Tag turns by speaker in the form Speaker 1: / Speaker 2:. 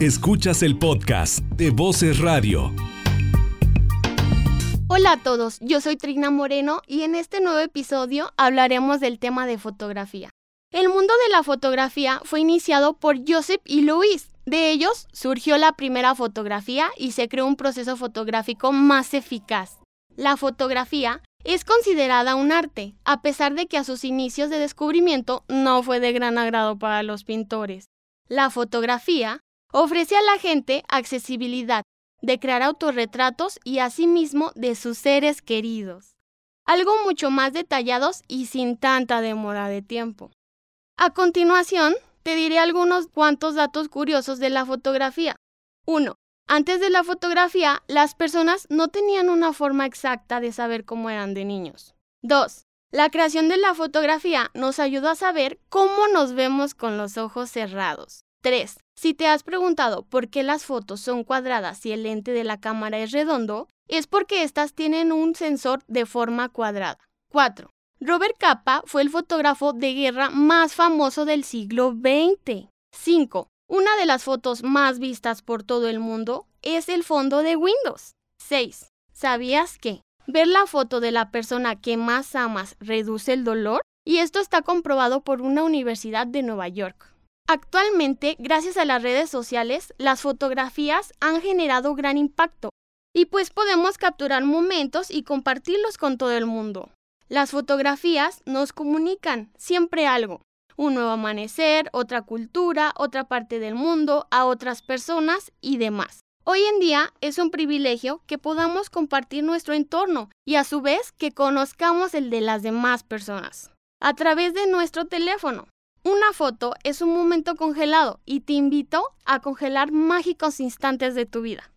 Speaker 1: Escuchas el podcast de Voces Radio.
Speaker 2: Hola a todos, yo soy Trina Moreno y en este nuevo episodio hablaremos del tema de fotografía. El mundo de la fotografía fue iniciado por Joseph y Louis. De ellos surgió la primera fotografía y se creó un proceso fotográfico más eficaz. La fotografía es considerada un arte, a pesar de que a sus inicios de descubrimiento no fue de gran agrado para los pintores. La fotografía ofrece a la gente accesibilidad de crear autorretratos y asimismo de sus seres queridos. Algo mucho más detallados y sin tanta demora de tiempo. A continuación, te diré algunos cuantos datos curiosos de la fotografía. 1. Antes de la fotografía, las personas no tenían una forma exacta de saber cómo eran de niños. 2. La creación de la fotografía nos ayudó a saber cómo nos vemos con los ojos cerrados. 3. Si te has preguntado por qué las fotos son cuadradas y el lente de la cámara es redondo, es porque estas tienen un sensor de forma cuadrada. 4. Robert Capa fue el fotógrafo de guerra más famoso del siglo XX. 5. Una de las fotos más vistas por todo el mundo es el fondo de Windows. 6. ¿Sabías que ver la foto de la persona que más amas reduce el dolor? Y esto está comprobado por una universidad de Nueva York. Actualmente, gracias a las redes sociales, las fotografías han generado gran impacto y pues podemos capturar momentos y compartirlos con todo el mundo. Las fotografías nos comunican siempre algo, un nuevo amanecer, otra cultura, otra parte del mundo, a otras personas y demás. Hoy en día es un privilegio que podamos compartir nuestro entorno y a su vez que conozcamos el de las demás personas. A través de nuestro teléfono. Una foto es un momento congelado y te invito a congelar mágicos instantes de tu vida.